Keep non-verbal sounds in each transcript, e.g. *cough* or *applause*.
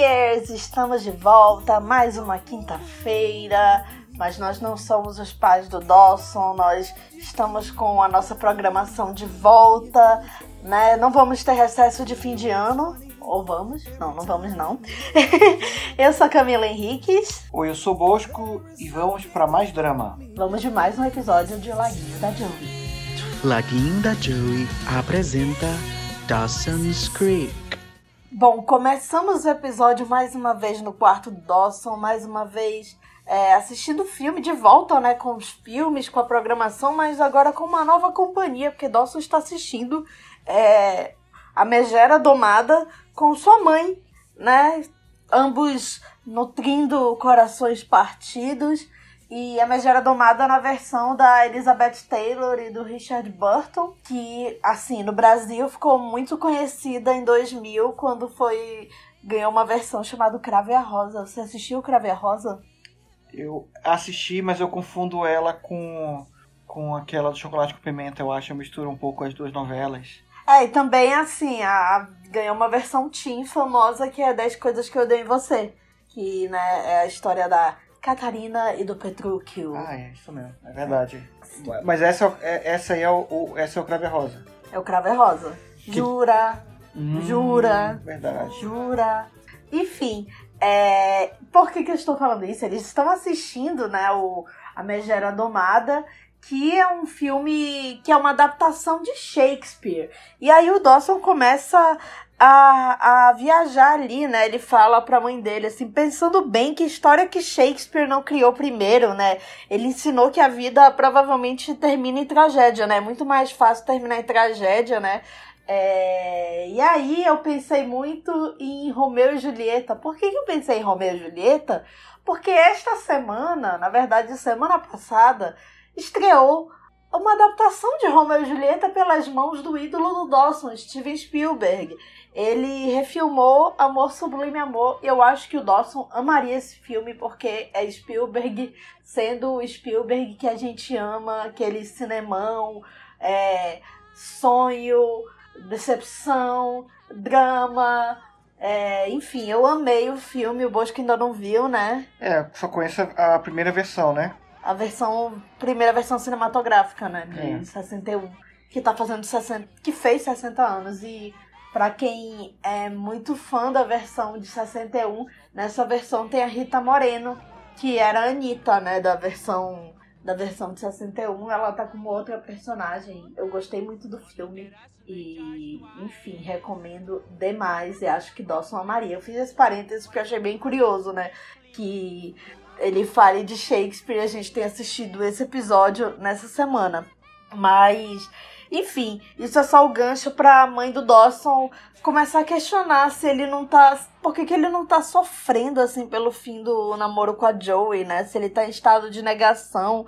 Years! Estamos de volta, mais uma quinta-feira, mas nós não somos os pais do Dawson, nós estamos com a nossa programação de volta, né? Não vamos ter recesso de fim de ano, ou vamos? Não, não vamos não. *laughs* eu sou Camila Henriques. Oi, eu sou Bosco e vamos para mais drama. Vamos de mais um episódio de Laguinho da Joey. Laguinho da Joey apresenta Dawson's Creek. Bom, começamos o episódio mais uma vez no quarto do Dawson, mais uma vez é, assistindo filme de volta, né? Com os filmes, com a programação, mas agora com uma nova companhia, porque Dawson está assistindo é, a Megera Domada com sua mãe, né? Ambos nutrindo corações partidos. E a Megera Domada na versão da Elizabeth Taylor e do Richard Burton, que, assim, no Brasil ficou muito conhecida em 2000, quando foi ganhou uma versão chamada Crave a Rosa. Você assistiu Crave a Rosa? Eu assisti, mas eu confundo ela com, com aquela do Chocolate com Pimenta, eu acho. Eu misturo um pouco as duas novelas. É, e também, assim, a, a, ganhou uma versão teen famosa que é 10 Coisas Que Eu Dei em Você. Que, né, é a história da Catarina e do Petrúquio. Ah, é isso mesmo, é verdade. Mas essa, é, essa aí é o, o, essa é o Crave Rosa. É o Crave Rosa. Jura, hum, jura, verdade. jura. Enfim, é... por que, que eu estou falando isso? Eles estão assistindo, né, o A Megera Domada, que é um filme que é uma adaptação de Shakespeare. E aí o Dawson começa a, a viajar ali, né? Ele fala pra mãe dele, assim, pensando bem que história que Shakespeare não criou primeiro, né? Ele ensinou que a vida provavelmente termina em tragédia, né? É muito mais fácil terminar em tragédia, né? É... E aí eu pensei muito em Romeu e Julieta. Por que eu pensei em Romeu e Julieta? Porque esta semana, na verdade, semana passada, estreou uma adaptação de Romeu e Julieta pelas mãos do ídolo do Dawson, Steven Spielberg. Ele refilmou Amor Sublime Amor. E eu acho que o Dawson amaria esse filme porque é Spielberg sendo o Spielberg que a gente ama, aquele cinemão, é, sonho, decepção, drama. É, enfim, eu amei o filme, o Bosco ainda não viu, né? É, só conheço a primeira versão, né? A versão. Primeira versão cinematográfica, né? De é. 61. Que tá fazendo 60. Que fez 60 anos. E para quem é muito fã da versão de 61, nessa versão tem a Rita Moreno, que era a Anitta, né? Da versão. Da versão de 61, ela tá como outra personagem. Eu gostei muito do filme. E, enfim, recomendo demais. E acho que Dawson amaria. Eu fiz esse parênteses porque achei bem curioso, né? Que ele fale de Shakespeare. A gente tem assistido esse episódio nessa semana. Mas, enfim, isso é só o gancho pra mãe do Dawson começar a questionar se ele não tá. Por que, que ele não tá sofrendo, assim, pelo fim do namoro com a Joey, né? Se ele tá em estado de negação.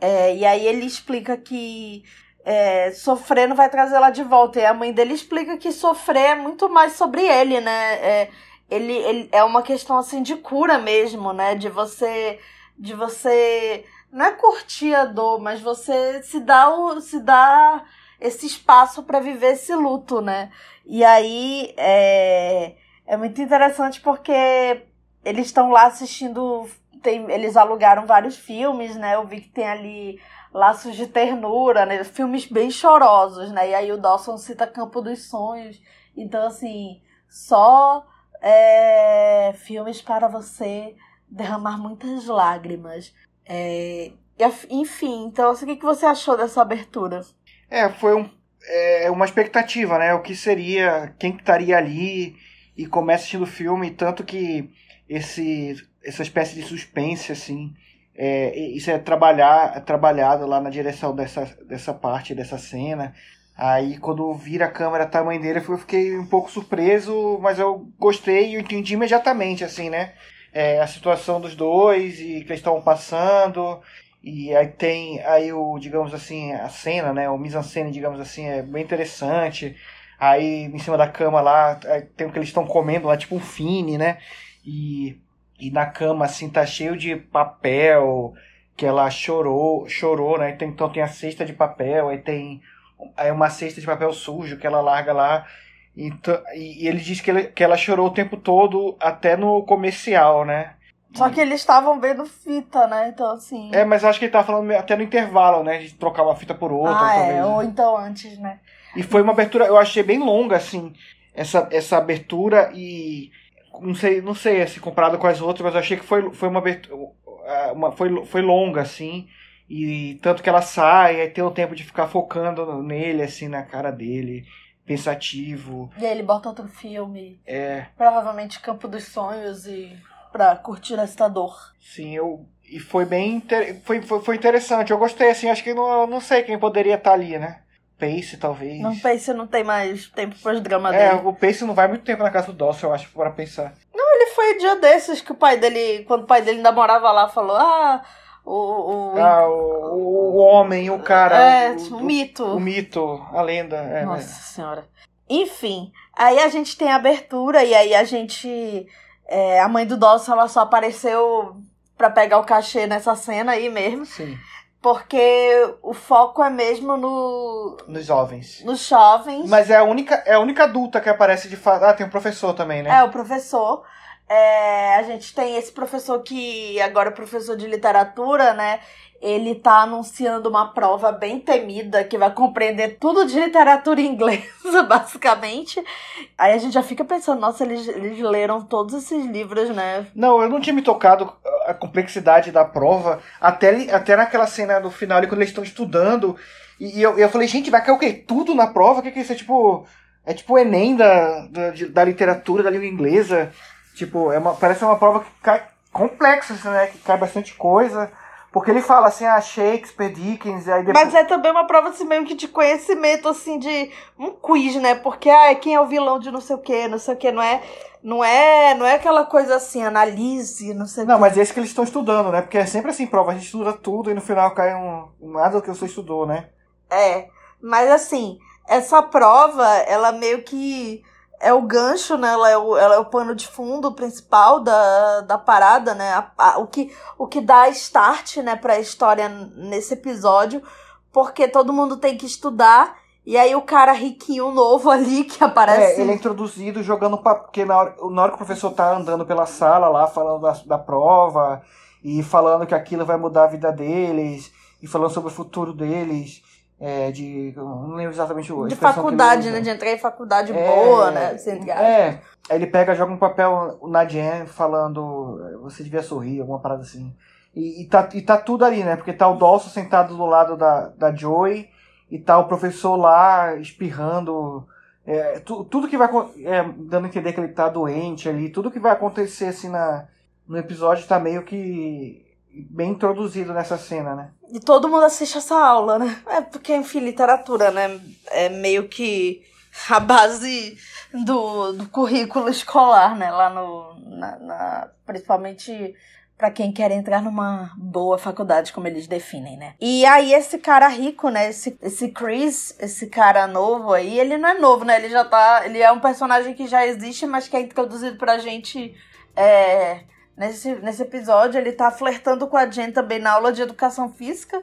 É, e aí ele explica que. É, sofrer não vai trazer ela de volta. E a mãe dele explica que sofrer é muito mais sobre ele, né? É, ele, ele é uma questão assim de cura mesmo, né? De você de você não é curtir a dor, mas você se dá o, se dá esse espaço para viver esse luto, né? E aí é, é muito interessante porque eles estão lá assistindo, tem, eles alugaram vários filmes, né? Eu vi que tem ali Laços de Ternura, né? Filmes bem chorosos, né? E aí o Dawson cita Campo dos Sonhos. Então, assim, só é, filmes para você derramar muitas lágrimas. É, enfim, então assim, o que você achou dessa abertura? É, foi um, é, uma expectativa, né? O que seria, quem estaria ali e começa assistindo o filme, tanto que esse, essa espécie de suspense, assim, é, isso é trabalhar, trabalhado lá na direção dessa, dessa parte, dessa cena. Aí quando vira a câmera tamanho dele, eu fiquei um pouco surpreso, mas eu gostei e entendi imediatamente, assim, né? É, a situação dos dois e que eles estão passando. E aí tem aí o, digamos assim, a cena, né? O mise-en-scène, digamos assim, é bem interessante. Aí em cima da cama lá, tem o que eles estão comendo lá, tipo um fine, né? E, e na cama, assim, tá cheio de papel, que ela chorou, chorou, né? Então tem a cesta de papel, aí tem é uma cesta de papel sujo que ela larga lá. Então, e, e ele disse que, ele- que ela chorou o tempo todo, até no comercial, né? Só que eles estavam vendo fita, né? Então, assim. É, mas acho que ele tava falando até no intervalo, né? De trocar uma fita por outra, ah, talvez. é. Ou então antes, né? E foi uma abertura, eu achei bem longa, assim, essa, essa abertura e. Não sei, não sei, assim, comparado com as outras, mas eu achei que foi, foi uma abertura. Uma, foi, foi longa, assim. E tanto que ela sai, aí tem o tempo de ficar focando nele, assim, na cara dele, pensativo. E aí ele bota outro filme. É, Provavelmente Campo dos Sonhos e. pra curtir esta dor. sim, eu. E foi bem. inter- Foi, foi, foi interessante. Eu gostei, assim, acho que não, não sei quem poderia estar ali, né? Pace, talvez. Não pense, não tem mais tempo pros dramas É, dele. o Pace não vai muito tempo na casa do Dawson, eu acho, para pensar. Ele foi dia desses que o pai dele, quando o pai dele ainda morava lá, falou: Ah, o. o Ah, o, o homem, o cara. é, o, um mito. o mito, a lenda. É, Nossa né? senhora. Enfim, aí a gente tem a abertura e aí a gente. é, a mãe do Dawson ela só apareceu pra pegar o cachê nessa cena aí mesmo, Sim, porque o foco é mesmo no, nos jovens. nos jovens. Mas é a única, é a única adulta que aparece de fato. Ah, tem um professor também, né? É, o professor. É, a gente tem esse professor que agora é professor de literatura, né? Ele tá anunciando uma prova bem temida que vai compreender tudo de literatura *laughs* inglesa, basicamente. Aí a gente já fica pensando, nossa, eles, eles leram todos esses livros, né? Não, eu não tinha me tocado a complexidade da prova até, até naquela cena do final, ali, quando eles estão estudando. E, e eu, eu falei, gente, vai cair o quê? Tudo na prova? O que, que é isso? É tipo. É tipo o Enem da, da, da literatura, da língua inglesa. Tipo, é uma, parece uma prova que cai complexa, assim, né? Que cai bastante coisa. Porque ele fala assim, ah, Shakespeare, Dickens, e aí depois. Mas é também uma prova assim mesmo que de conhecimento, assim, de um quiz, né? Porque, ah, quem é o vilão de não sei o quê, não sei o quê, não é. Não é, não é aquela coisa assim, analise, não sei o Não, quê. mas esse que eles estão estudando, né? Porque é sempre assim, prova, a gente estuda tudo e no final cai um, nada do que você estudou, né? É, mas assim, essa prova, ela meio que é o gancho, né? Ela é o, ela é o pano de fundo principal da, da parada, né? A- a- o, que, o que dá start, né, pra história nesse episódio, porque todo mundo tem que estudar, e aí o cara riquinho novo *laughs* ali que aparece. É, ele é introduzido jogando papo, porque na hora, na hora que o professor tá andando pela sala lá, falando da, da prova, e falando que aquilo vai mudar a vida deles, e falando sobre o futuro deles, é, de. Não lembro exatamente o de faculdade, né? De entrar em faculdade É, boa, né? É, aí ele pega, joga um papel na Jen falando, você devia sorrir, alguma parada assim. E, e, tá, e tá tudo ali, né? Porque tá o Dawson sentado do lado da, da Joey e tá o professor lá espirrando. É, tu- tudo que vai é, dando a entender que ele tá doente ali, tudo que vai acontecer assim na, no episódio tá meio que bem introduzido nessa cena, né? E todo mundo assiste essa aula, né? É porque, enfim, literatura, né? É meio que a base do, do currículo escolar, né? Lá no. Na, na- principalmente pra quem quer entrar numa boa faculdade, como eles definem, né? E aí, esse cara rico, né? Esse, esse Chris, esse cara novo aí, ele não é novo, né? Ele já tá. Ele é um personagem que já existe, mas que é introduzido pra gente. É, Nesse, nesse episódio, ele tá flertando com a Jen também na aula de educação física.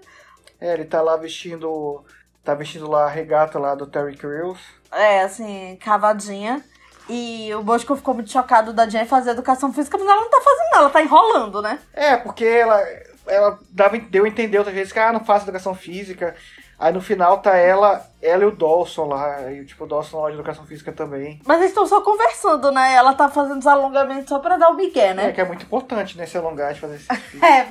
É, ele tá lá vestindo. Tá vestindo lá a regata lá do Terry Crews. É, assim, cavadinha. E o Bosco ficou muito chocado da Jen fazer educação física, mas ela não tá fazendo nada, ela tá enrolando, né? É, porque ela, ela dava, deu a entender outras vezes que ah, não faço educação física. Aí no final tá ela, ela e o Dawson lá. E tipo, o Dawson lá de educação física também. Mas eles estão só conversando, né? Ela tá fazendo os alongamentos só pra dar o migué, É né? que é muito importante, né, se alongar de fazer *laughs* exercício. É,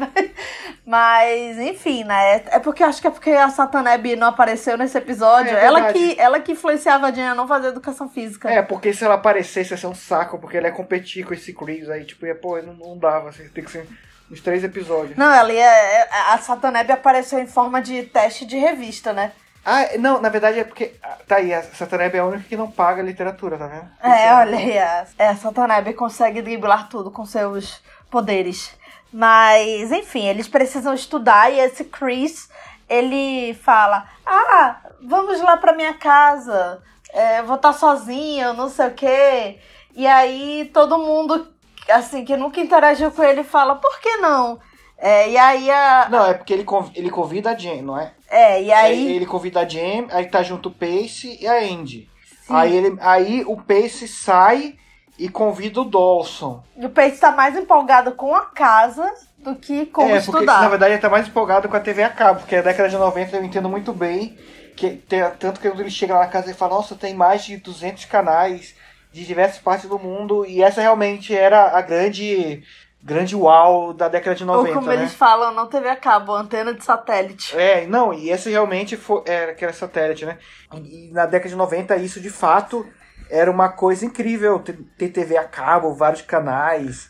mas enfim, né? É porque acho que é porque a Sataneb não apareceu nesse episódio. É ela, verdade. que, ela que influenciava a Jen a não fazer educação física. É, porque se ela aparecesse ia ser um saco, porque ela ia competir com esse Chris aí, tipo, ia, pô, não, não dava, assim, tem que ser uns três episódios. Não, ela ia, a Sataneb apareceu em forma de teste de revista, né? Ah, não, na verdade é porque. ah, Tá aí, a Sataneb é a única que não paga literatura, tá vendo? É, olha aí, a, é, a Sataneb consegue driblar tudo com seus poderes. Mas, enfim, eles precisam estudar e esse Chris, ele fala: Ah, vamos lá pra minha casa, é, vou estar sozinho, não sei o quê. E aí todo mundo, assim, que nunca interagiu com ele, fala: Por que não? É, e aí a. Não, é porque ele, conv- ele convida a Jen, não é? É, e aí. Ele convida a Jen, aí tá junto o Pace e a Andy. Aí, ele, aí o Pace sai e convida o Dawson. E o Pace tá mais empolgado com a casa do que com é, estudar. porque na verdade ele tá mais empolgado com a TV a cabo, porque a década de 90 eu entendo muito bem, que tem, tanto que quando ele chega lá na casa e fala, nossa, tem mais de 200 canais de diversas partes do mundo, e essa realmente era a grande grande uau da década de 90, Ou como né? eles falam, não TV a cabo, antena de satélite. É, não, e esse realmente foi, era que era satélite, né? E, na década de 90 isso de fato era uma coisa incrível, ter, TV a cabo, vários canais.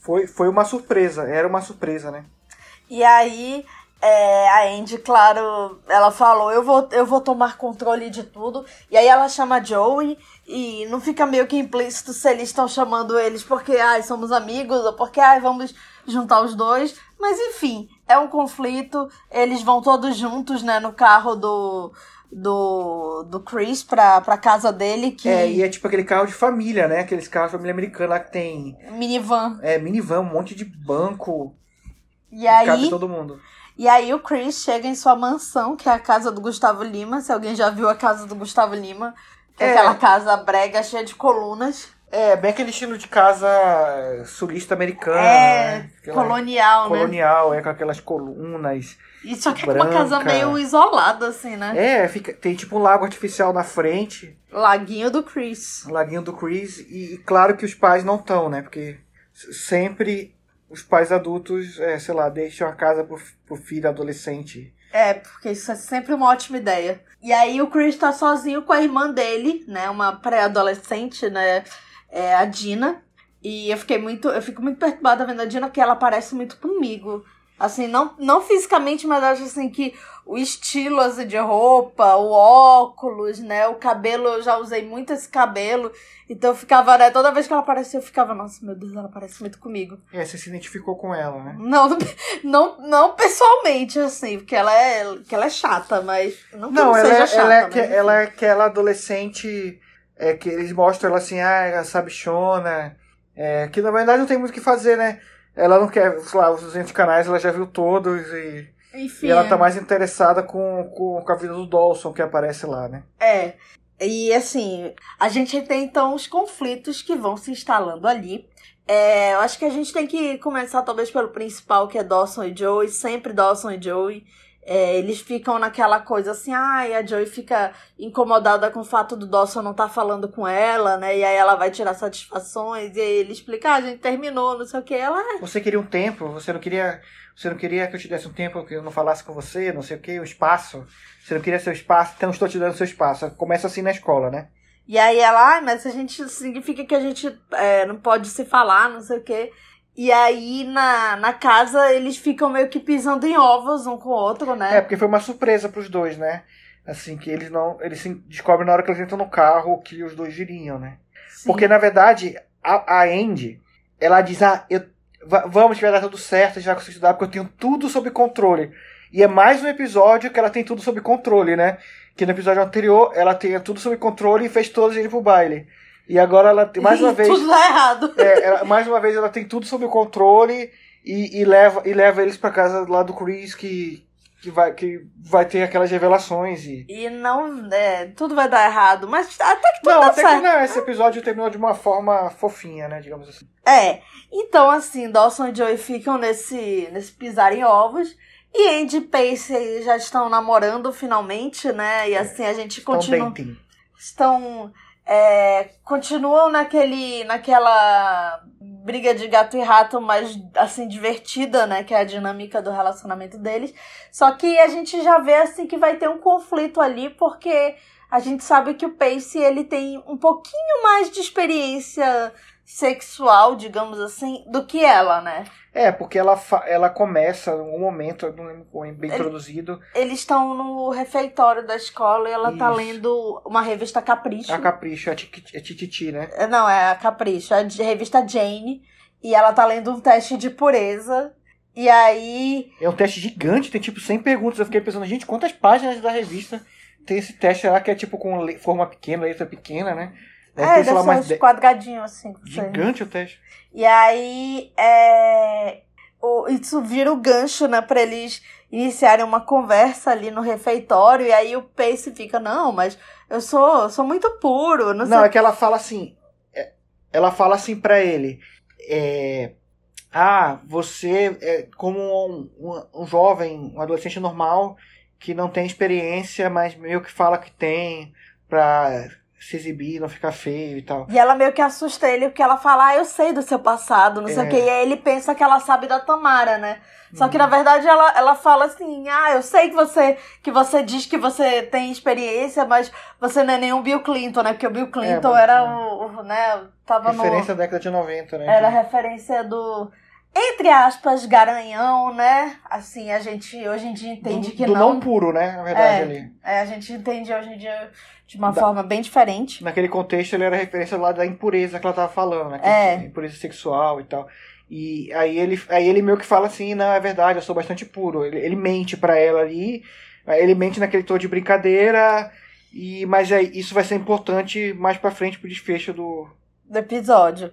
Foi, foi uma surpresa, era uma surpresa, né? E aí, é, a Andy, claro, ela falou, eu vou, eu vou tomar controle de tudo. E aí ela chama a Joey e não fica meio que implícito se eles estão chamando eles porque, ai, somos amigos ou porque, ai, vamos juntar os dois. Mas enfim, é um conflito. Eles vão todos juntos, né, no carro do do, do Chris pra, pra casa dele, que... É, e é tipo aquele carro de família, né? Aqueles carros de família americana lá que tem Minivan. é, minivan, um monte de banco, E aí, todo mundo. e aí o Chris chega em sua mansão, que é a casa do Gustavo Lima. Se alguém já viu a casa do Gustavo Lima, é, É. aquela casa brega cheia de colunas. É, bem aquele estilo de casa sulista americana, é, né? Aquela- colonial, né? colonial, é com aquelas colunas. E só que é uma casa branca. meio isolada, assim, né? É, fica, tem tipo um lago artificial na frente, Laguinho do Chris. laguinho do Chris, e, e claro que os pais não estão, né? Porque sempre os pais adultos, é, sei lá, deixam a casa pro, pro filho adolescente. É, porque isso é sempre uma ótima ideia. E aí o Chris tá sozinho com a irmã dele, né? Uma pré-adolescente, né? É a Dina. E eu fiquei muito. Eu fico muito perturbada vendo a Dina, porque ela parece muito comigo. Assim, não, não fisicamente, mas acho assim que o estilo assim, de roupa, o óculos, né? O cabelo, eu já usei muito esse cabelo. Então eu ficava, né? Toda vez que ela aparecia, eu ficava, nossa, meu Deus, ela parece muito comigo. É, você se identificou com ela, né? Não, não, não pessoalmente, assim, porque ela é, que ela é chata, mas não Não, ela, seja é, chata. ela, é, que- ela é aquela adolescente é, que eles mostram ela assim, ah, ela sabichona, é, que na verdade não tem muito o que fazer, né? Ela não quer, sei lá, os 200 canais ela já viu todos e, Enfim, e ela tá é. mais interessada com, com, com a vida do Dawson que aparece lá, né? É. E assim, a gente tem então os conflitos que vão se instalando ali. É, eu acho que a gente tem que começar talvez pelo principal, que é Dawson e Joey, sempre Dawson e Joey. É, eles ficam naquela coisa assim, ai, a Joey fica incomodada com o fato do Dawson não estar falando com ela, né? E aí ela vai tirar satisfações, e aí ele explica, ah, a gente terminou, não sei o que. Ela, "Ah, Você queria um tempo, você não queria, você não queria que eu te desse um tempo que eu não falasse com você, não sei o que, o espaço. Você não queria seu espaço, então estou te dando seu espaço. Começa assim na escola, né? E aí ela, ah, mas a gente significa que a gente é, não pode se falar, não sei o quê. E aí na, na casa eles ficam meio que pisando em ovos um com o outro, É, né? porque foi uma surpresa pros dois, né? Assim, que eles não. Eles se descobrem na hora que eles entram no carro que os dois iriam, né? Sim. Porque, na verdade, a, a Andy, ela diz, ah, eu, va- vamos, vai dar tudo certo, a gente vai conseguir estudar, porque eu tenho tudo sob controle. E é mais um episódio que ela tem tudo sob controle, né? Que no episódio anterior, ela tinha tudo sob controle e fez todos irem pro baile. E agora ela tem, mais uma *laughs* vez... Tudo dá errado. É, ela- mais uma vez ela tem tudo sob controle e, e leva, e leva eles pra casa lá do Chris que, que, vai, que vai ter aquelas revelações e. E não, é, tudo vai dar errado. Mas até que tudo Não, dá até que certo. não, esse episódio terminou de uma forma fofinha, né? Digamos assim. É. Então, assim, Dawson e Joey ficam nesse, nesse pisar em ovos. E Andy e Pace já estão namorando finalmente, né? E assim, a gente Então, continua. dating. estão é, continuam naquele naquela briga de gato e rato mais assim divertida né que é a dinâmica do relacionamento deles. Só que a gente já vê assim que vai ter um conflito ali porque a gente sabe que o Pace ele tem um pouquinho mais de experiência sexual digamos assim do que ela né É, porque ela, ela começa, algum momento, não lembro é bem Ele- introduzido, eles estão no refeitório da escola e ela tá Isso. lendo uma revista Capricho a Capricho, a Tititi, né? É, Não, é a Capricho, é a revista Jane. E ela tá lendo um teste de pureza. E aí. É um teste gigante, tem tipo 100 perguntas. Eu fiquei pensando, gente, quantas páginas da revista tem esse teste lá que é tipo com forma pequena, letra pequena, né? É, lá, deve mais uns de- quadradinhos assim. Gigante o teste. E aí. É... o- Isso vira o gancho, né, pra eles iniciarem uma conversa ali no refeitório. E aí o Pace fica, não, mas eu sou, sou muito puro, não, Não, sei. é que ela fala assim. é, Ela fala assim pra ele. é, ah, você é como um, um, um jovem, um adolescente normal que não tem experiência, mas meio que fala que tem pra se exibir, não ficar feio e tal. E ela meio que assusta ele, porque ela fala, ah, eu sei do seu passado, não sei É. o quê. E aí ele pensa que ela sabe da Tamara, né? Só Uhum. que na verdade ela, ela fala assim, ah, eu sei que você que você diz que você tem experiência, mas você não é nenhum Bill Clinton, né? Porque o Bill Clinton mas- era o, o, né, tava no... Referência da década de 90, né? Era referência do, entre aspas, garanhão, né? Assim, a gente hoje em dia entende do, que do não. não puro, né? Na verdade, É. ali. É, a gente entende hoje em dia de uma Da- forma bem diferente. Naquele contexto, ele era referência lá da impureza que ela tava falando, né? É. Impureza sexual e tal. E aí ele, aí ele meio que fala assim, não, é verdade, eu sou bastante puro. Ele, ele mente pra ela ali, ele mente naquele tom de brincadeira, e mas aí isso vai ser importante mais pra frente pro desfecho do... do episódio.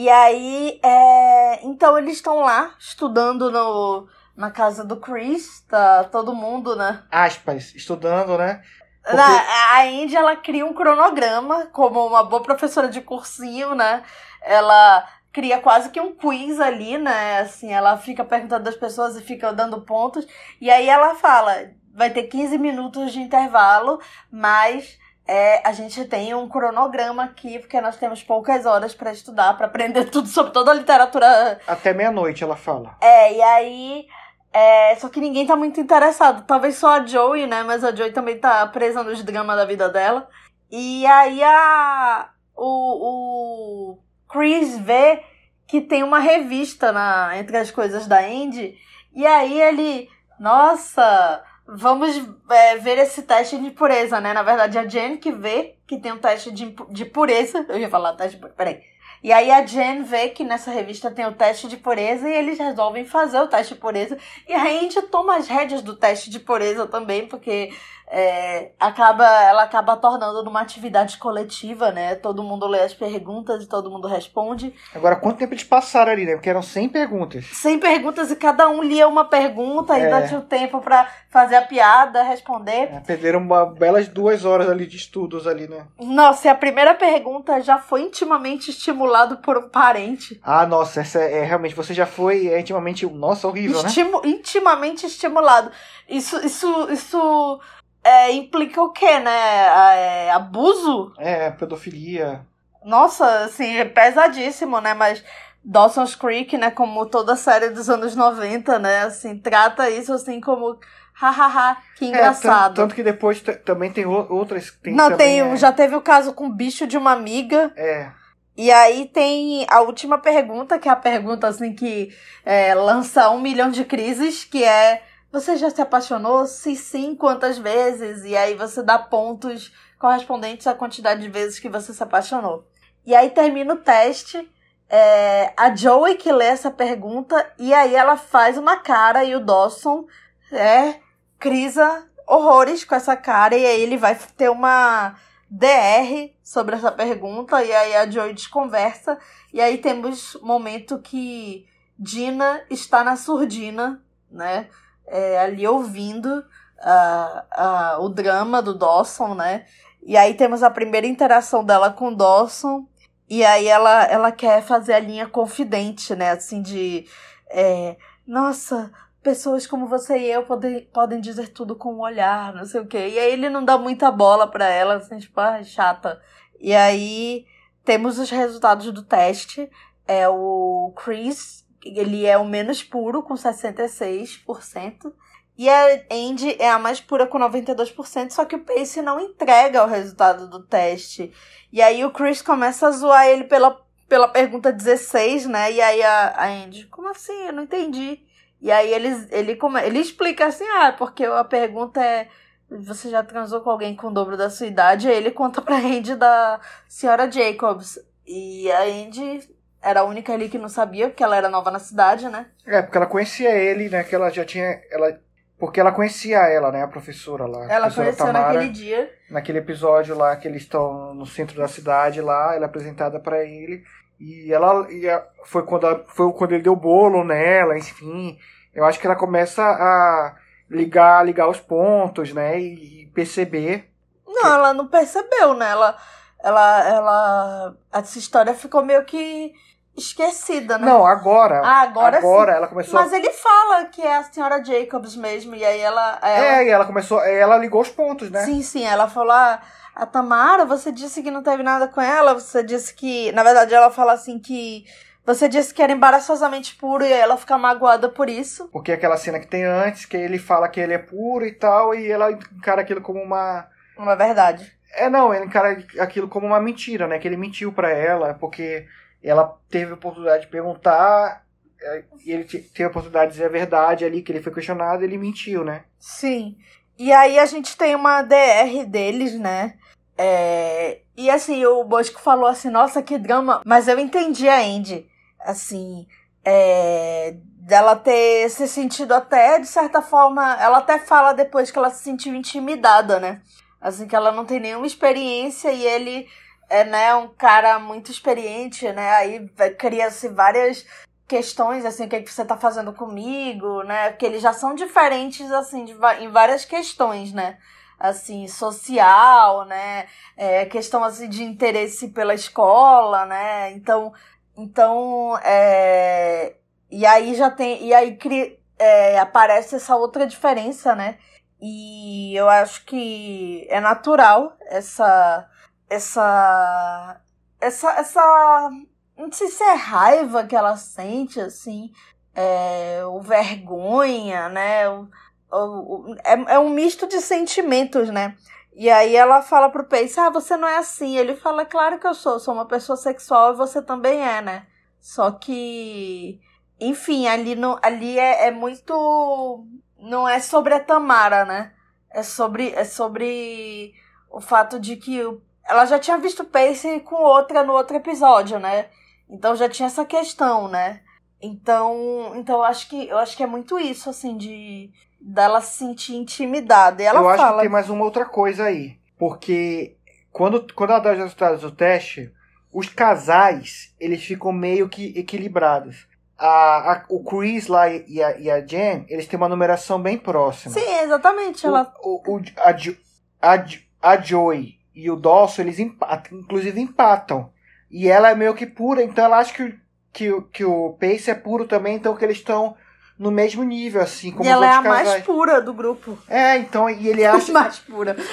E aí, é... então eles estão lá estudando no, na casa do Chris, tá todo mundo, né? Aspas, estudando, né? Porque- Na- a Andy, ela cria um cronograma, como uma boa professora de cursinho, né? Ela cria quase que um quiz ali, né? Assim, ela fica perguntando das pessoas e fica dando pontos. E aí ela fala, vai ter 15 minutos de intervalo, mas é, a gente tem um cronograma aqui, porque nós temos poucas horas para estudar, para aprender *laughs* tudo sobre toda a literatura Até meia-noite, ela fala. é, e aí. é, só que ninguém tá muito interessado. Talvez só a Joey, né? Mas a Joey também tá presa nos dramas da vida dela. E aí a. O, o Chris vê que tem uma revista na, entre as coisas da Andy. E aí ele. Nossa! Vamos é, ver esse teste de pureza, né? Na verdade, a Jen que vê que tem um teste de, de pureza. Eu ia falar teste de pureza. Peraí. E aí a Jen vê que nessa revista tem o teste de pureza e eles resolvem fazer o teste de pureza. E a Andy toma as rédeas do teste de pureza também, porque é, acaba, ela acaba tornando numa atividade coletiva, né? Todo mundo lê as perguntas e todo mundo responde. Agora, quanto tempo eles passaram ali, né? Porque eram 100 perguntas. Sem perguntas e cada um lia uma pergunta, ainda É. tinha o tempo pra fazer a piada, responder. É, perderam uma belas duas horas ali de estudos ali, né? Nossa, e a primeira pergunta já foi intimamente estimulado por um parente. Ah, nossa, essa é, é, realmente, você já foi é, intimamente. Nossa, horrível, né? Estimu- intimamente estimulado. Isso, isso, isso é, implica o quê, né? É, abuso? É, pedofilia. Nossa, assim, é pesadíssimo, né? Mas Dawson's Creek, né? Como toda série dos anos 90, né? Assim, trata isso assim como. Hahaha, que É, engraçado. tanto, tanto que depois também tem outras. Tem Não, também, tem, é, já teve o caso com o bicho de uma amiga. É, E aí tem a última pergunta, que é a pergunta assim que é, lança um milhão de crises, que é você já se apaixonou? Se sim, quantas vezes? E aí você dá pontos correspondentes à quantidade de vezes que você se apaixonou. E aí termina o teste. é, a Joey que lê essa pergunta e aí ela faz uma cara e o Dawson é crisa horrores com essa cara e aí ele vai ter uma DR sobre essa pergunta e aí a Joy desconversa e aí temos momento que Dina está na surdina, né? É, ali ouvindo ah, ah, o drama do Dawson, né? E aí temos a primeira interação dela com o Dawson e aí ela, ela quer fazer a linha confidente, né? Assim de é, nossa, pessoas como você e eu podem, podem dizer tudo com o olhar, não sei o quê. E aí ele não dá muita bola pra ela, assim, tipo, ah, chata. E aí temos os resultados do teste. É o Chris, ele é o menos puro, com 66%. E a Andy é a mais pura com 92%, só que o Pace não entrega o resultado do teste. E aí o Chris começa a zoar ele pela, pela pergunta 16, né? E aí a, a Andy, como assim? Eu não entendi. E aí ele, ele, ele explica assim, ah, porque a pergunta é você já transou com alguém com o dobro da sua idade? Aí ele conta pra Andy da senhora Jacobs. E a Andy era a única ali que não sabia, porque ela era nova na cidade, né? é, porque ela conhecia ele, né? Que ela já tinha. Ela, porque ela conhecia ela, né? A professora lá. a Ela professora conheceu Tamara. naquele dia. naquele episódio lá que eles estão no centro da cidade lá, ela é apresentada pra ele e ela e a- foi quando foi quando ele deu bolo nela, enfim. Eu acho que ela começa a ligar ligar os pontos, né, e perceber. Não, ela não percebeu, né? Ela, ela, ela. Essa história ficou meio que esquecida, né? Não, agora. Ah, agora, agora sim. ela começou. Mas ele fala que é a senhora Jacobs mesmo, e aí ela. ela... É, e ela começou. Ela ligou os pontos, né? Sim, sim. Ela falou: ah, a Tamara, você disse que não teve nada com ela, você disse que. Na verdade, ela fala assim que. Você disse que era embaraçosamente puro e aí ela fica magoada por isso. Porque aquela cena que tem antes, que ele fala que ele é puro e tal, e ela encara aquilo como uma. Uma verdade. É, não, ele encara aquilo como uma mentira, né? Que ele mentiu pra ela, porque ela teve a oportunidade de perguntar, é, e ele teve a oportunidade de dizer a verdade ali, que ele foi questionado, ele mentiu, né? Sim. E aí a gente tem uma DR deles, né? É... E assim, o Bosco falou assim, nossa, que drama. Mas eu entendi a Andy. Assim, é... dela ter se sentido até, de certa forma, ela até fala depois que ela se sentiu intimidada, né? Assim, que ela não tem nenhuma experiência e ele é né, um cara muito experiente, né? Aí cria-se várias questões, assim, o que, é que você tá fazendo comigo, né? Porque eles já são diferentes, assim, de, em várias questões, né? Assim, social, né? É, questão, assim, de interesse pela escola, né? Então, então, é... E aí já tem... E aí cria, é, aparece essa outra diferença, né? E eu acho que é natural essa essa essa essa não sei se é raiva que ela sente assim é, o vergonha né o, o, o, é, é um misto de sentimentos né. E aí ela fala pro Pace ah você não é assim. Ele fala claro que eu sou sou uma pessoa sexual e você também é né. Só que enfim ali no ali é, é muito não é sobre a Tamara, né? É sobre, é sobre o fato de que ela já tinha visto Pace com outra no outro episódio, né? Então já tinha essa questão, né? Então, então eu acho que eu acho que é muito isso assim de dela se sentir intimidada. E ela eu fala, acho que tem mais uma outra coisa aí, porque quando quando ela dá os resultados do teste, os casais eles ficam meio que equilibrados a, a, o Chris lá e a, e a Jen, eles têm uma numeração bem próxima. Sim, exatamente. Ela... O, o, a, a, a Joey e o Dawson, eles empatam, inclusive empatam. E ela é meio que pura, então ela acha que, que, que o Pace é puro também, então que eles estão no mesmo nível, assim, como e ela é a casais. mais pura do grupo. É, então, e ele *laughs* acha... mais pura. *laughs*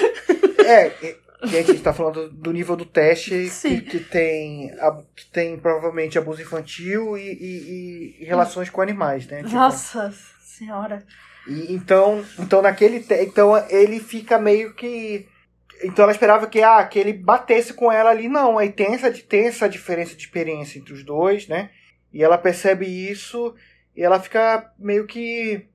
É, Gente, a gente tá falando do nível do teste que, que, tem, que tem provavelmente abuso infantil e, e, e relações com animais, né? Tipo, Nossa senhora. E, então, então naquele te... então ele fica meio que então ela esperava que ah, que ele batesse com ela ali, não, aí tem essa tem essa diferença de experiência entre os dois, né? E ela percebe isso e ela fica meio que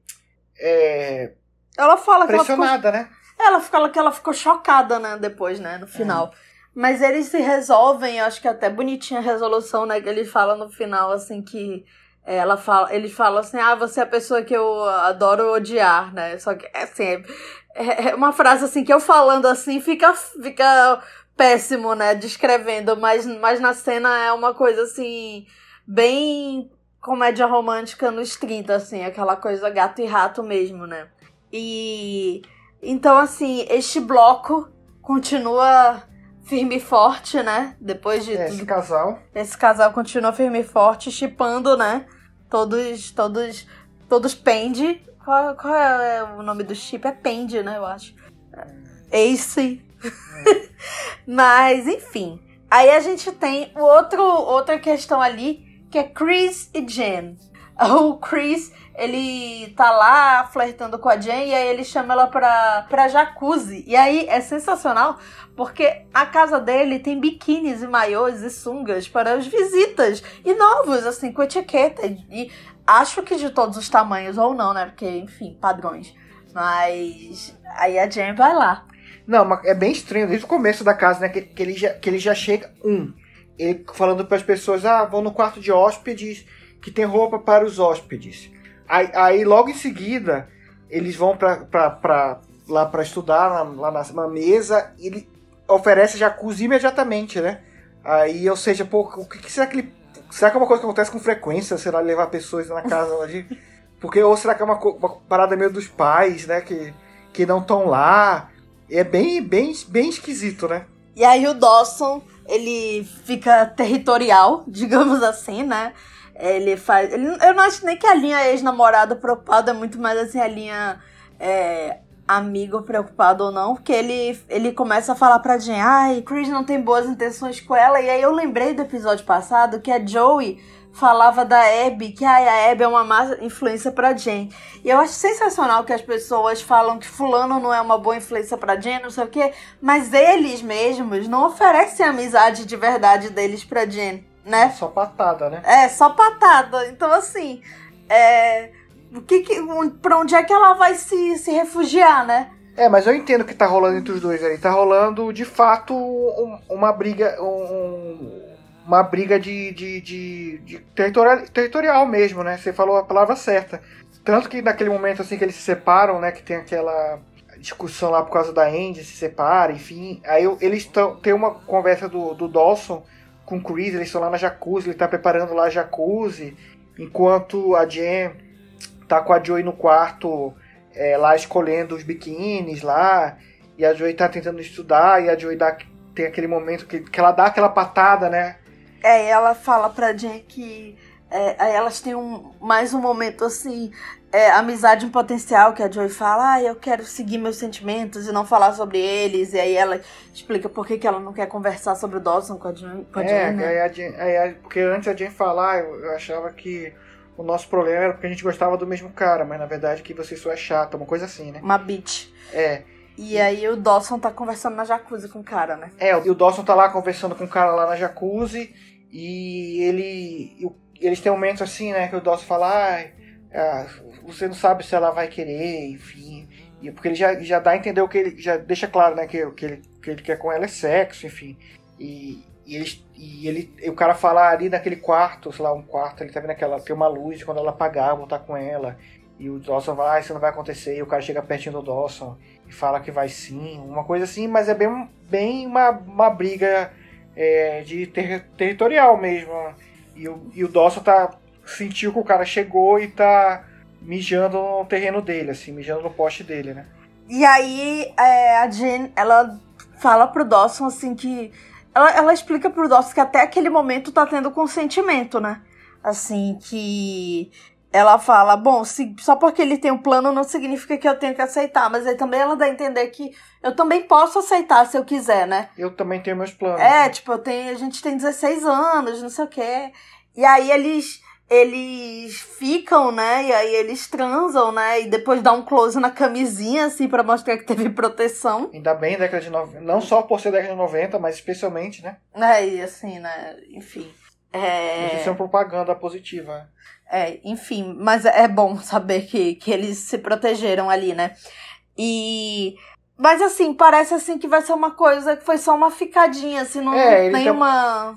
é, ela fala pressionada, que ela ficou... né? Ela ficou, que ela ficou chocada, né, depois, né, no final. É. Mas eles se resolvem, eu acho que até bonitinha a resolução, né, que ele fala no final, assim, que ela fala, ele fala assim, ah, você é a pessoa que eu adoro odiar, né, só que, assim, é, é uma frase, assim, que eu falando assim, fica, fica péssimo, né, descrevendo, mas, mas na cena é uma coisa, assim, bem comédia romântica nos 30, assim, aquela coisa gato e rato mesmo, né. E então, assim, este bloco continua firme e forte, né? Depois de. Esse tudo. casal. Esse casal continua firme e forte, chipando, né? Todos. Todos. Todos pende. Qual, qual é o nome do chip? É pende, né? Eu acho. Ace. É. *laughs* Mas, enfim. Aí a gente tem outro, outra questão ali, que é Chris e Jen. *laughs* O Chris, ele tá lá flertando com a Jen e aí ele chama ela pra, pra jacuzzi. E aí é sensacional porque a casa dele tem biquínis e maiôs e sungas para as visitas. E novos, assim, com etiqueta. E acho que de todos os tamanhos, ou não, né? Porque, enfim, padrões. Mas aí a Jen vai lá. Não, mas é bem estranho desde o começo da casa, né? Que, que, ele, já, que ele já chega. Um, ele falando para as pessoas: ah, vão no quarto de hóspedes que tem roupa para os hóspedes. Aí, aí logo em seguida, eles vão pra lá para estudar, na, lá na, mesa, ele oferece jacuzzi imediatamente, né? Aí, ou seja, pô, o que, que será que ele. Será que é uma coisa que acontece com frequência? Será levar pessoas na casa de. Porque, ou será que é uma, uma parada meio dos pais, né? Que, que não estão lá. É bem, bem, bem esquisito, né? E aí o Dawson, ele fica territorial, *laughs* digamos assim, né? Ele faz. Ele, eu não acho nem que a linha ex-namorada preocupada é muito mais assim a linha é, amigo preocupado ou não, porque ele, ele começa a falar pra Jen, ai, Chris não tem boas intenções com ela, e aí eu lembrei do episódio passado que a Joey falava da Abby, que ai, a Abby é uma má influência pra Jen. E eu acho sensacional que as pessoas falam que fulano não é uma boa influência pra Jen, não sei o quê, mas eles mesmos não oferecem a amizade de verdade deles pra Jen né? Só patada, né? É, só patada. Então, assim, é. O que, que pra onde é que ela vai se, se refugiar, né? É, mas eu entendo que tá rolando entre os dois ali. Tá rolando, de fato, um, uma briga. Um, uma briga de, de, de, de territorial, territorial mesmo, né? Você falou a palavra certa. Tanto que naquele momento assim que eles se separam, né? Que tem aquela discussão lá por causa da Andy, se separa, enfim. Aí eles tão, tem uma conversa do, do Dawson com o Chris, eles estão lá na jacuzzi, ele tá preparando lá a jacuzzi, enquanto a Jen tá com a Joey no quarto, é, lá escolhendo os biquínis lá, e a Joey tá tentando estudar, e a Joey dá, tem aquele momento que, que ela dá aquela patada, né? É, ela fala pra Jen que é, aí elas têm um, mais um momento assim, é, amizade em potencial, que a Joy fala, ah, eu quero seguir meus sentimentos e não falar sobre eles. E aí ela explica por que, que ela não quer conversar sobre o Dawson com a Jen. Com a é, né? aí a Jen, aí, porque antes a Jen falar, eu, eu achava que o nosso problema era porque a gente gostava do mesmo cara, mas na verdade que você só é chata, uma coisa assim, né? Uma bitch. É. E aí o Dawson tá conversando na jacuzzi com o cara, né? É, e o Dawson tá lá conversando com o cara lá na jacuzzi e ele eles têm momentos assim, né, que o Dawson fala, ah, você não sabe se ela vai querer, enfim. E porque ele já, já dá a entender o que ele. Já deixa claro, né, que o que ele, que ele quer com ela é sexo, enfim. E, e, eles, e ele. E o cara fala ali naquele quarto, sei lá, um quarto, ele tá vendo aquela. Tem uma luz, quando ela apagar, vou estar com ela. E o Dawson vai, ah, isso não vai acontecer. E o cara chega pertinho do Dawson e fala que vai sim, uma coisa assim, mas é bem, bem uma, uma briga é, de ter, territorial mesmo. E o, e o Dawson tá. sentiu que o cara chegou e tá mijando no terreno dele, assim, mijando no poste dele, né? E aí é, a Jen, ela fala pro Dawson assim que. Ela, ela explica pro Dawson que até aquele momento tá tendo consentimento, né? Assim, que ela fala, bom, se, só porque ele tem um plano não significa que eu tenho que aceitar, mas aí também ela dá a entender que eu também posso aceitar se eu quiser, né? Eu também tenho meus planos. É, né? tipo, eu tenho, a gente tem 16 anos, não sei o quê. E aí eles eles ficam, né? E aí eles transam, né? E depois dá um close na camisinha, assim, para mostrar que teve proteção. Ainda bem, década de 90. Não só por ser década de 90, mas especialmente, né? É, e assim, né? Enfim. É... Isso é uma propaganda positiva. É, enfim, mas é bom saber que, que eles se protegeram ali, né? E. Mas assim, parece assim que vai ser uma coisa que foi só uma ficadinha, assim, não é, tem tá... uma.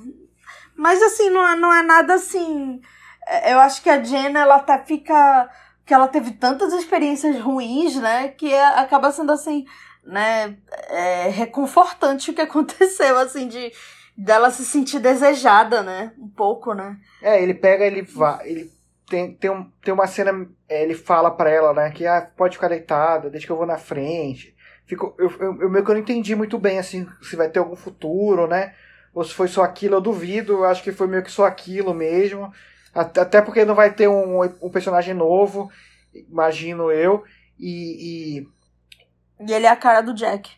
Mas assim, não é, não é nada assim. É, eu acho que a Jenna, ela tá, fica. que ela teve tantas experiências ruins, né? Que é, acaba sendo assim, né? É, reconfortante o que *laughs* aconteceu, assim, de dela se sentir desejada, né? Um pouco, né? É, ele pega, ele vai. Ele tem, tem, um, tem uma cena, é, ele fala para ela, né, que ah, pode ficar deitada, deixa que eu vou na frente. Fico, eu, eu, eu meio que não entendi muito bem, assim, se vai ter algum futuro, né? Ou se foi só aquilo, eu duvido, eu acho que foi meio que só aquilo mesmo. Até porque não vai ter um, um personagem novo, imagino eu. E, e. E ele é a cara do Jack.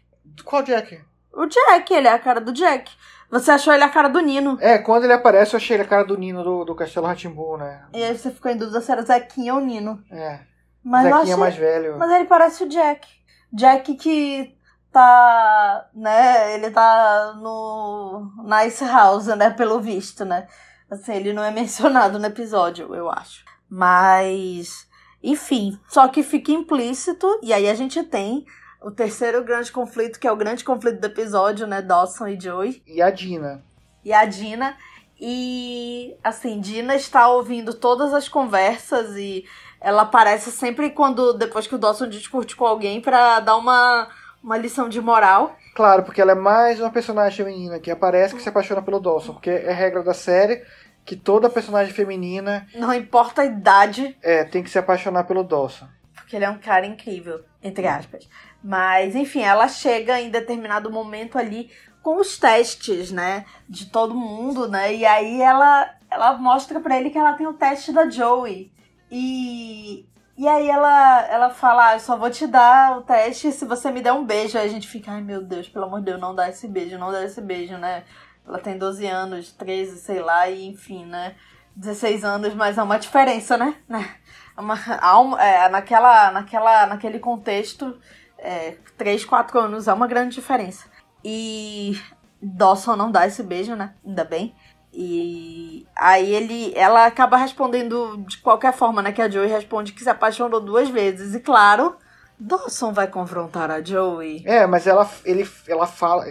Qual Jack? O Jack, ele é a cara do Jack. Você achou ele a cara do Nino. É, quando ele aparece, eu achei ele a cara do Nino do, do Castelo Ratimbu, né? E aí você ficou em dúvida se era Zequinha ou Nino. É. Mas Zequinha achei... mais velho. Mas ele parece o Jack. Jack que tá, né, ele tá no Nice House, né, pelo visto, né? Assim, ele não é *laughs* mencionado no episódio, eu acho. Mas, enfim, só que fica implícito, e aí a gente tem o terceiro grande conflito, que é o grande conflito do episódio, né? Dawson e Joey. E a Dina. E a Dina. E, assim, Dina está ouvindo todas as conversas e ela aparece sempre quando, depois que o Dawson discute com alguém para dar uma, uma lição de moral. Claro, porque ela é mais uma personagem feminina que aparece que se apaixona pelo Dawson, porque é regra da série que toda personagem feminina. Não importa a idade. É, tem que se apaixonar pelo Dawson. porque ele é um cara incrível, entre aspas. Mas, enfim, ela chega em determinado momento ali com os testes, né, de todo mundo, né? E aí ela ela mostra para ele que ela tem o teste da Joey. E e aí ela ela fala: ah, "Eu só vou te dar o teste se você me der um beijo". Aí a gente fica: "Ai, meu Deus, pelo amor de Deus, não dá esse beijo, não dá esse beijo, né?" Ela tem 12 anos, 13, sei lá, e enfim, né? 16 anos, mas é uma diferença, né? *laughs* É uma, é, naquela, naquela, naquele contexto, é, 3, 4 anos é uma grande diferença. E Dawson não dá esse beijo, né? Ainda bem. E aí ele, ela acaba respondendo de qualquer forma, né? Que a Joey responde que se apaixonou duas vezes. E claro, Dawson vai confrontar a Joey. É, mas ela, ele, ela fala,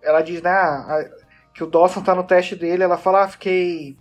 ela diz, né, que o Dawson tá no teste dele. Ela fala, ah, fiquei,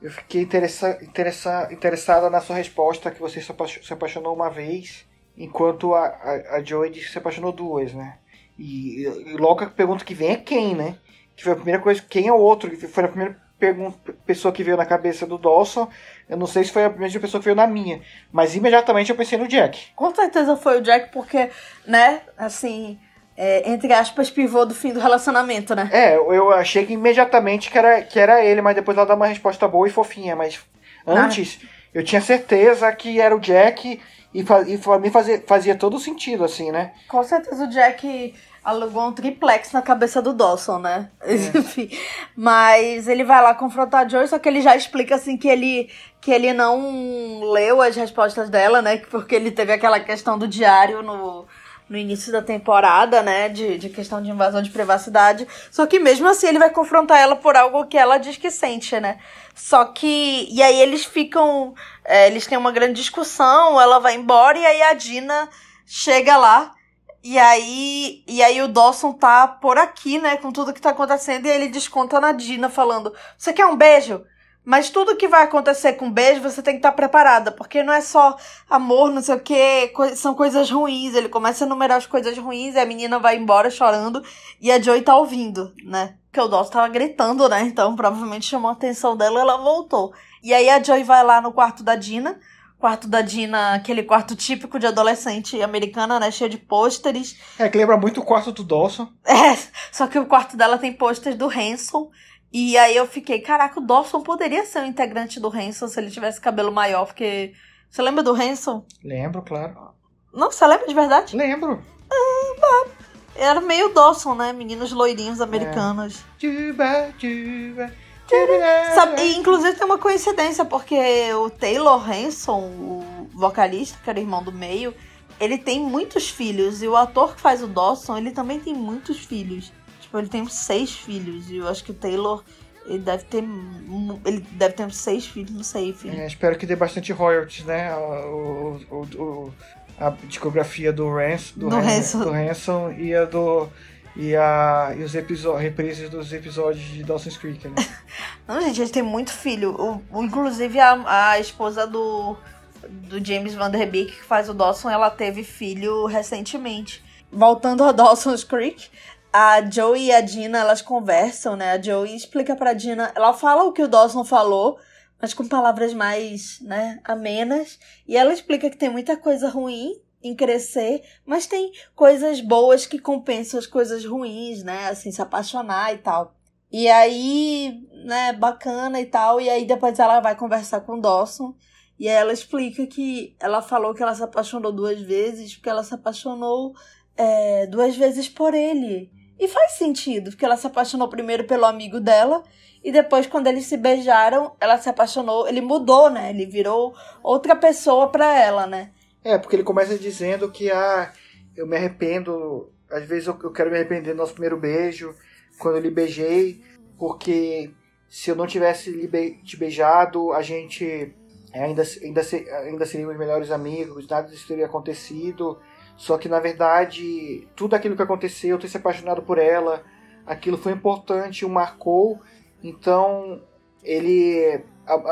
eu fiquei interessa, interessa, interessada na sua resposta que você se apaixonou uma vez, enquanto a, a, a Joey diz que se apaixonou duas, né? E, e logo a pergunta que vem é quem, né? Que foi a primeira coisa, quem é o outro? Que foi a primeira pergunta, pessoa que veio na cabeça do Dawson. Eu não sei se foi a primeira pessoa que veio na minha, mas imediatamente eu pensei no Jack. Com certeza foi o Jack, porque, né, assim, é, entre aspas, pivô do fim do relacionamento, né? É, eu achei que imediatamente que era, que era ele, mas depois ela dá uma resposta boa e fofinha, mas antes ah. eu tinha certeza que era o Jack e, faz, e pra mim fazia, fazia todo sentido, assim, né? Com certeza o Jack alugou um triplex na cabeça do Dawson, né? É. *laughs* Enfim. Mas ele vai lá confrontar a Joy, só que ele já explica assim que ele que ele não leu as respostas dela, né? Porque ele teve aquela questão do diário no, no início da temporada, né? De, de questão de invasão de privacidade. Só que mesmo assim ele vai confrontar ela por algo que ela diz que sente, né? Só que. E aí eles ficam. É, eles têm uma grande discussão, ela vai embora e aí a Dina chega lá e aí, e aí o Dawson tá por aqui, né, com tudo que tá acontecendo, e ele desconta na Dina falando: "Você quer um beijo?" Mas tudo que vai acontecer com beijo, você tem que estar tá preparada, porque não é só amor, não sei o que, são coisas ruins. Ele começa a enumerar as coisas ruins e a menina vai embora chorando e a Joy tá ouvindo, né? Porque o Dawson tava gritando, né? Então provavelmente chamou a atenção dela ela voltou. E aí a Joy vai lá no quarto da Dina, quarto da Dina, aquele quarto típico de adolescente americana, né? Cheio de pôsteres. É, que lembra muito o quarto do Dawson. É, só que o quarto dela tem pôsteres do Hanson. E aí eu fiquei, caraca, o Dawson poderia ser um integrante do Hanson se ele tivesse cabelo maior, porque. Você lembra do Hanson? Lembro, claro. Não, você lembra de verdade? Lembro. Ah, era meio Dawson, né? Meninos loirinhos americanos. É. Juba, juba. Sabe, inclusive tem uma coincidência, porque o Taylor Hanson, o vocalista, que era irmão do meio, ele tem muitos filhos. E o ator que faz o Dawson, ele também tem muitos filhos. Tipo, ele tem seis filhos. E eu acho que o Taylor, ele deve ter. Ele deve ter seis filhos, não sei, filho. É, espero que dê bastante royalties, né? O, o, o, a discografia do, Rans, do, do, Hanson. do Hanson e a do e, a, e os reprises dos episódios de Dawson's Creek, né? *laughs* Não, gente, ele tem muito filho. O, o, inclusive, a, a esposa do, do James Van Der Beek, que faz o Dawson, ela teve filho recentemente. Voltando a *laughs* Dawson's Creek, a Joey e a Dina, elas conversam, né? A Joey explica pra Dina, ela fala o que o Dawson falou, mas com palavras mais, né, amenas. E ela explica que tem muita coisa ruim em crescer, mas tem coisas boas que compensam as coisas ruins, né? Assim, se apaixonar e tal. E aí, né, bacana e tal. E aí depois ela vai conversar com o Dawson. E aí ela explica que ela falou que ela se apaixonou duas vezes, porque ela se apaixonou é, duas vezes por ele. E faz sentido, porque ela se apaixonou primeiro pelo amigo dela, e depois, quando eles se beijaram, ela se apaixonou. Ele mudou, né? Ele virou outra pessoa pra ela, né? É, porque ele começa dizendo que ah, eu me arrependo, às vezes eu, eu quero me arrepender do nosso primeiro beijo, quando eu lhe beijei, porque se eu não tivesse te beijado, a gente ainda, ainda, ainda seríamos melhores amigos, nada disso teria acontecido. Só que na verdade, tudo aquilo que aconteceu, eu ter se apaixonado por ela, aquilo foi importante, o marcou. Então, ele,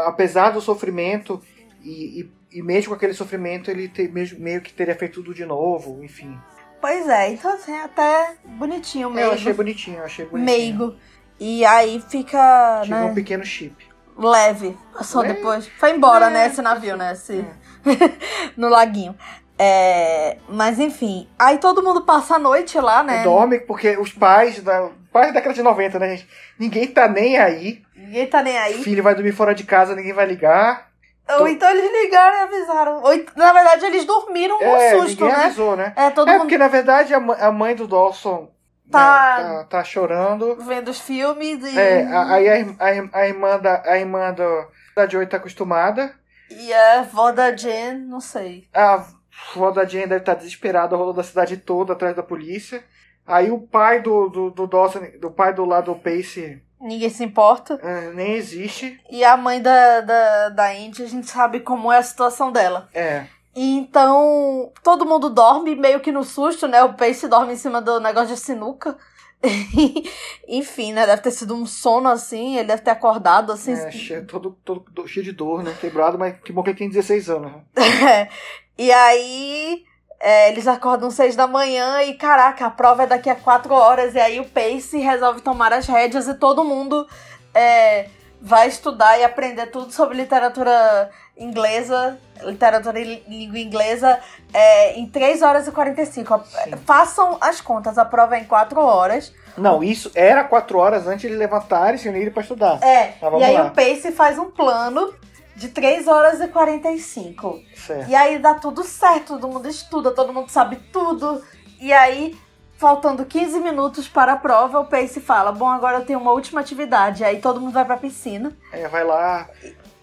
apesar do sofrimento e, e e mesmo com aquele sofrimento, ele te, meio que teria feito tudo de novo, enfim. Pois é, então assim, é até bonitinho mesmo. Eu achei bonitinho, eu achei bonitinho. Meigo. E aí fica. Tive né, um pequeno chip. leve. Só Leve? depois. Foi embora, É, né? Esse navio, né? Esse... *laughs* no laguinho. É, mas enfim. Aí todo mundo passa a noite lá, né? Dorme porque os pais da. Pais da década de 90, né, gente? Ninguém tá nem aí. Ninguém tá nem aí. Filho vai dormir fora de casa, ninguém vai ligar. Ou então eles ligaram e avisaram. Ou, na verdade, eles dormiram no é, susto, ninguém né? avisou, né? É, todo é mundo porque, na verdade, a, mãe do Dawson Tá- né, tá, tá chorando. vendo os filmes e, É, aí a, a, a irmã da, a irmã do, da Joey tá acostumada. e a avó da Jen, não sei. A avó da Jane deve estar desesperada, rolando a cidade toda atrás da polícia. Aí o pai do, do, do Dawson, do pai do lado do Pace, Ninguém se importa. é, nem existe. E a mãe da, da, da Andy, a gente sabe como é a situação dela. É. E Então, todo mundo dorme meio que no susto, né? O Pace dorme em cima do negócio de sinuca. *laughs* Enfim, né? Deve ter sido um sono assim, ele deve ter acordado assim. é cheio, todo, todo, todo cheio de dor, né? Quebrado, mas que bom que ele tem 16 anos. né? É. *laughs* E aí, é, eles acordam seis da manhã e, caraca, a prova é daqui a quatro horas. E aí o Pace resolve tomar as rédeas e todo mundo é, vai estudar e aprender tudo sobre literatura inglesa, literatura em língua inglesa, é, em 3 horas e 45. Sim. Façam as contas, a prova é em 4 horas. Não, isso era 4 horas antes de ele levantar e se unir para estudar. É, e aí lá. o Pace faz um plano de 3 horas e 45. Certo. E aí dá tudo certo, todo mundo estuda, todo mundo sabe tudo. E aí, faltando 15 minutos para a prova, o Pace fala: Bom, agora eu tenho uma última atividade. Aí todo mundo vai pra piscina. É, vai lá,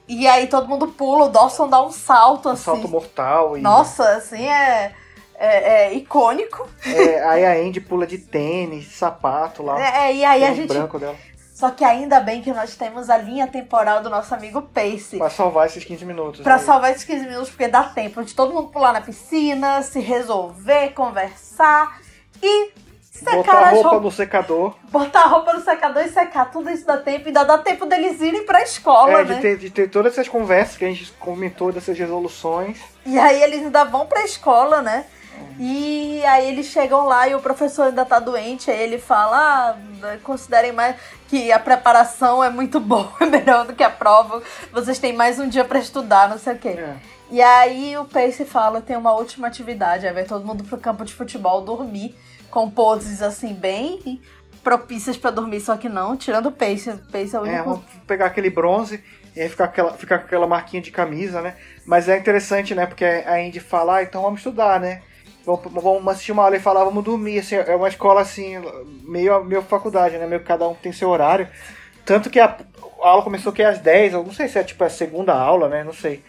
E aí todo mundo pula, o Dawson dá um salto um assim. salto mortal. E, Nossa, assim é, é, é icônico. é, aí a Andy pula de tênis, sapato lá. É, e aí a gente. branco dela. Só que ainda bem que nós temos a linha temporal do nosso amigo Pace. Pra salvar esses 15 minutos. Pra aí. salvar esses 15 minutos, porque dá tempo de todo mundo pular na piscina, se resolver, conversar e secar Botar a roupa no secador. Botar a roupa no secador e secar. Tudo isso dá tempo. Ainda dá tempo deles irem pra escola, É, né? de, ter, de ter todas essas conversas que a gente comentou, dessas resoluções. E aí eles ainda vão pra escola, né? E aí eles chegam lá e o professor ainda tá doente. Aí ele fala: ah, considerem mais que a preparação é muito boa, *laughs* é melhor do que a prova. Vocês têm mais um dia pra estudar, não sei o quê. É. E aí o Pace fala, tem uma última atividade, aí vai todo mundo pro campo de futebol dormir, com poses assim bem propícias pra dormir, só que não, tirando o Pace, o Pace é o É, único... vamos pegar aquele bronze e aí ficar aquela, ficar com aquela marquinha de camisa, né? Mas é interessante, né? Porque a Indy fala, ah, então vamos estudar, né? Vamos, vamos assistir uma aula e falar, vamos dormir. Assim, é uma escola assim, meio, meio faculdade, né? Meio que cada um tem seu horário. Tanto que a, a aula começou que às 10, eu não sei se é tipo a segunda aula, né? Não sei.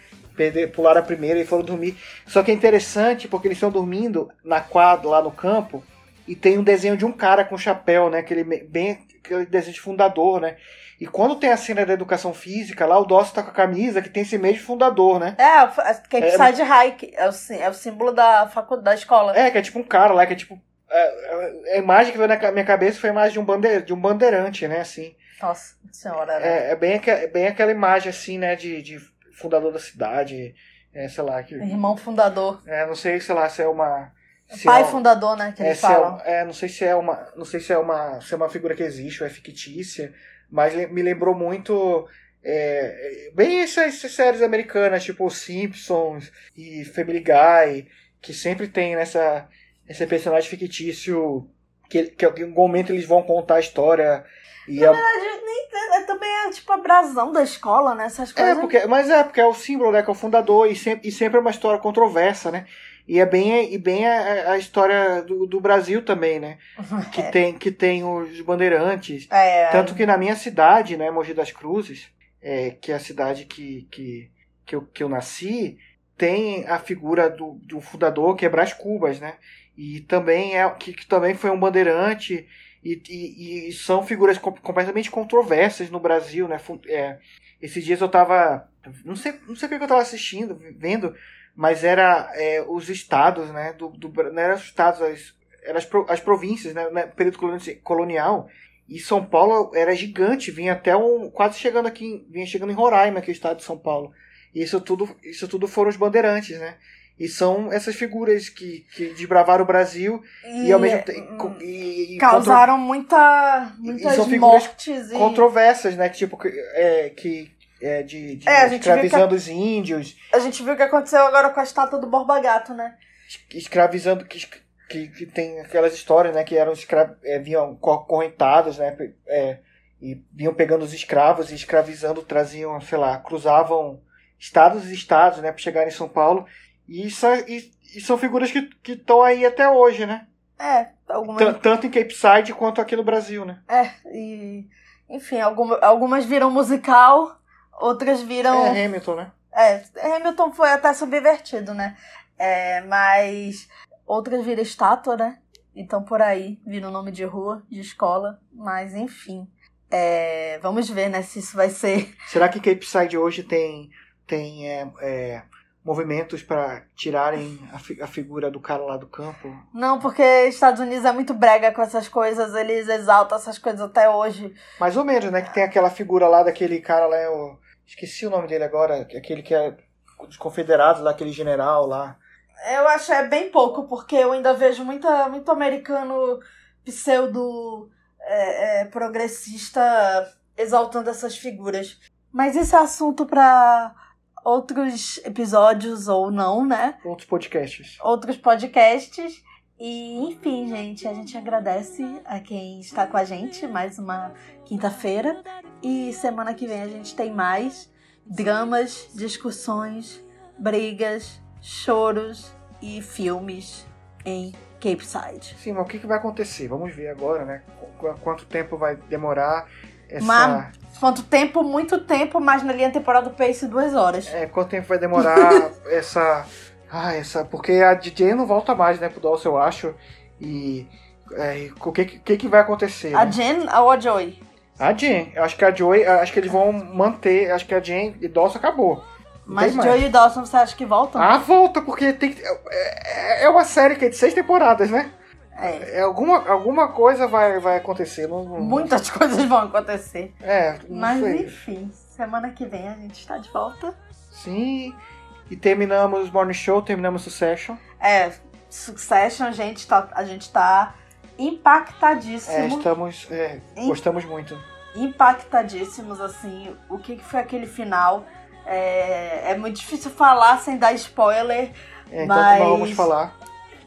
Pularam a primeira e foram dormir. Só que é interessante porque eles estão dormindo na quadra, lá no campo, e tem um desenho de um cara com chapéu, né? Aquele, bem, aquele desenho de fundador, né? E quando tem a cena da educação física, lá o Dawson tá com a camisa que tem esse mês de fundador, né? É, quem É, sai de que é o, é o símbolo da faculdade, da escola. É, que é tipo um cara lá, que é tipo. é, A imagem que veio na minha cabeça foi a imagem de um, bande, de um bandeirante, né? Assim. Nossa senhora, né? É, é bem, é bem aquela imagem, assim, né? De, de fundador da cidade. É, sei lá, que. Irmão fundador. É, não sei, sei lá, se é uma. Se Pai é fundador, né, que É, eles é, falam. uma- é, não sei se é uma, não sei se é uma, se é uma figura que existe ou é fictícia, mas me lembrou muito é, é, bem essas, essas séries americanas, tipo Simpsons e Family Guy, que sempre tem nessa esse personagem fictício que, que em algum momento eles vão contar a história e a- É, também é tipo a brasão da escola, né? Essas é coisas. porque, mas é porque é o símbolo, né, que é o fundador e sempre, e sempre é uma história controversa, né? E é bem, e bem a, a história do, do Brasil também, né? *laughs* Que, tem, que tem os bandeirantes. É, Tanto que na minha cidade, né, Mogi das Cruzes, é, que é a cidade que, que, que, eu, que eu nasci, tem a figura do, do fundador, que é Brás Cubas, né? E também é que, que também foi um bandeirante e, e, e são figuras com- completamente controversas no Brasil, né? É, esses dias eu tava. Não sei, não sei o que eu tava assistindo, vendo, mas era é, os estados, né? Do, do, não eram os estados, as, eram as, as províncias, né? No período coloni- colonial. E São Paulo era gigante, vinha até um. quase chegando aqui, vinha chegando em Roraima, que é o estado de São Paulo. E isso tudo, isso tudo foram os bandeirantes, né? E são essas figuras que, que desbravaram o Brasil e, ao mesmo tempo. E, e causaram muita, muitas são figuras mortes e... controversas, né? Que, tipo, é, que é, de, de É, a escravizando os índios, A gente viu o que aconteceu agora com a estátua do Borba Gato, né? es- escravizando que, que, que tem aquelas histórias, né, que eram escra é, vinham co- correntados, né, é, e vinham pegando os escravos e escravizando, traziam, sei lá, cruzavam estados e estados, né, para chegar em São Paulo. E, isso, é- e, e são figuras que estão aí até hoje, né? É, algumas. Tan- Tanto em Cape Side quanto aqui no Brasil, né? É, e. Enfim, alguma, algumas viram musical, outras viram. É Hamilton, né? É, Hamilton foi até subvertido, né? É, mas outras viram estátua, né? Então por aí viram nome de rua, de escola, mas enfim. É, vamos ver, né, se isso vai ser. *laughs* Será que Cape Side hoje tem, tem é, é, movimentos para tirarem a, fi- a figura do cara lá do campo? Não, porque Estados Unidos é muito brega com essas coisas, eles exaltam essas coisas até hoje. Mais ou menos, né? Que tem aquela figura lá daquele cara lá, eu esqueci o nome dele agora, aquele que é dos confederados lá, aquele general lá. Eu acho é bem pouco, porque eu ainda vejo muita, muito americano pseudo é, é, progressista exaltando essas figuras. Mas isso é assunto para outros episódios ou não, né? Outros podcasts. Outros podcasts. E, enfim, gente, a gente agradece a quem está com a gente mais uma quinta-feira. E semana que vem a gente tem mais dramas, discussões, brigas, choros e filmes em Cape Side. Sim, mas o que, que vai acontecer? Vamos ver agora, né? Qu- Quanto tempo vai demorar essa. Mas- Quanto tempo? Muito tempo, mas na linha temporal do Pace, duas horas. É, quanto tempo vai demorar *laughs* essa. Ah, essa. Porque a DJ não volta mais, né, pro Dawson, eu acho. E. é, o que, que, que vai acontecer? A né? Jen ou a Joy? A Jen. Eu acho que a Joy. Acho que eles vão manter. Acho que a Jen e Dawson acabou. Não Mas. Joy e Dawson, você acha que voltam? Ah, volta, porque tem que. É, é uma série que é de seis temporadas, né? É. É, alguma, alguma coisa vai, vai acontecer. Não, não- Muitas *laughs* coisas vão acontecer. É, Mas sei. enfim, semana que vem a gente está de volta. Sim. E terminamos o Morning Show, terminamos o Session. É, Succession, a gente tá, a gente tá impactadíssimo. É, estamos. é, Hein? gostamos muito. impactadíssimos, assim, o que, que foi aquele final. É, é muito difícil falar sem dar spoiler. É, então Mas- vamos falar.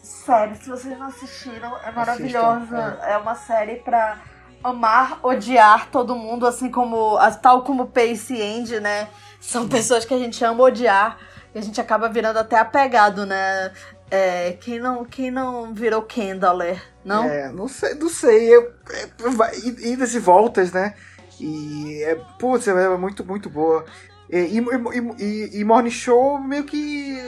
Sério, se vocês não assistiram, é maravilhosa. Assistam, É uma série pra amar, odiar todo mundo, assim como. Tal como Pace e Andy, né? São pessoas que a gente ama odiar e a gente acaba virando até apegado, né? É, quem, não, quem não virou Kendall, não? É, não sei, não sei. Eu, é, vai- idas e voltas, né? E é, putz, é muito, muito boa. E, e, e- e- e Morning Show meio que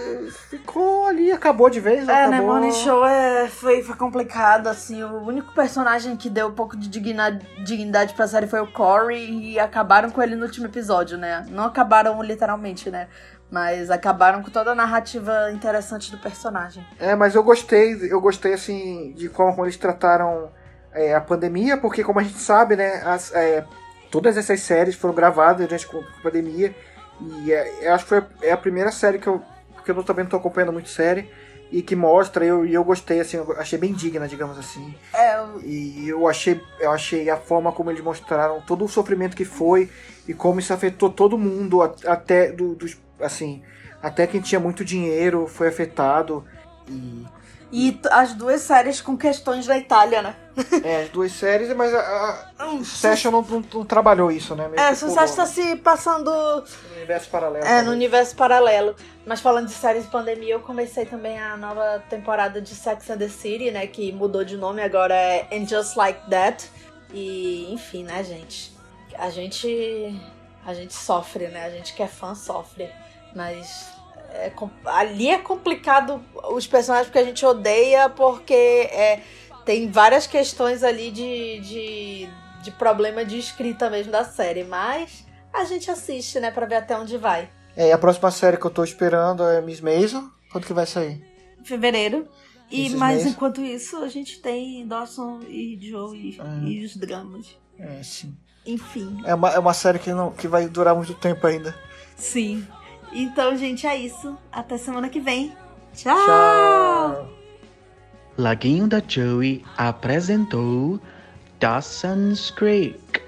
ficou ali, acabou de vez. É, acabou. né, Morning Show é, foi, foi complicado, assim, o único personagem que deu um pouco de dignidade, dignidade pra série foi o Corey e acabaram com ele no último episódio, né? Não acabaram literalmente, né? Mas acabaram com toda a narrativa interessante do personagem. É, mas eu gostei, eu gostei assim de como, eles trataram é, a pandemia, porque como a gente sabe, né, as, é, todas essas séries foram gravadas durante a pandemia e é, eu acho que foi, é a primeira série que eu, porque eu também não tô acompanhando muito série e que mostra eu, e eu gostei assim, eu achei bem digna, digamos assim. É, o- E eu achei, eu achei a forma como eles mostraram todo o sofrimento que foi e como isso afetou todo mundo, até do, dos, assim, até quem tinha muito dinheiro foi afetado. E e as duas séries com questões da Itália, né? *laughs* é, as duas séries, mas a, a Session não, não, não trabalhou isso, né? Meio É, que Sucesso pulou tá se passando no universo paralelo. É, no universo paralelo. Mas falando de séries de pandemia, eu comecei também a nova temporada de Sex and the City, né? Que mudou de nome, agora é And Just Like That. E, enfim, né, gente? A gente. A gente sofre, né? A gente que é fã sofre. Mas. é ali é complicado os personagens porque a gente odeia, porque é, tem várias questões ali de, de, de problema de escrita mesmo da série. Mas a gente assiste, né, pra ver até onde vai. É, e a próxima série que eu tô esperando é Miss Maisel. Quando que vai sair? Em fevereiro. E, mas meses. enquanto isso, a gente tem Dawson e Joe e, Hum. e os dramas. É, sim. Enfim, É uma, é uma série que, não, que vai durar muito tempo ainda. sim. Então, gente, é isso. Até semana que vem. Tchau! Tchau! Laguinho da Joey apresentou Dawson's Creek.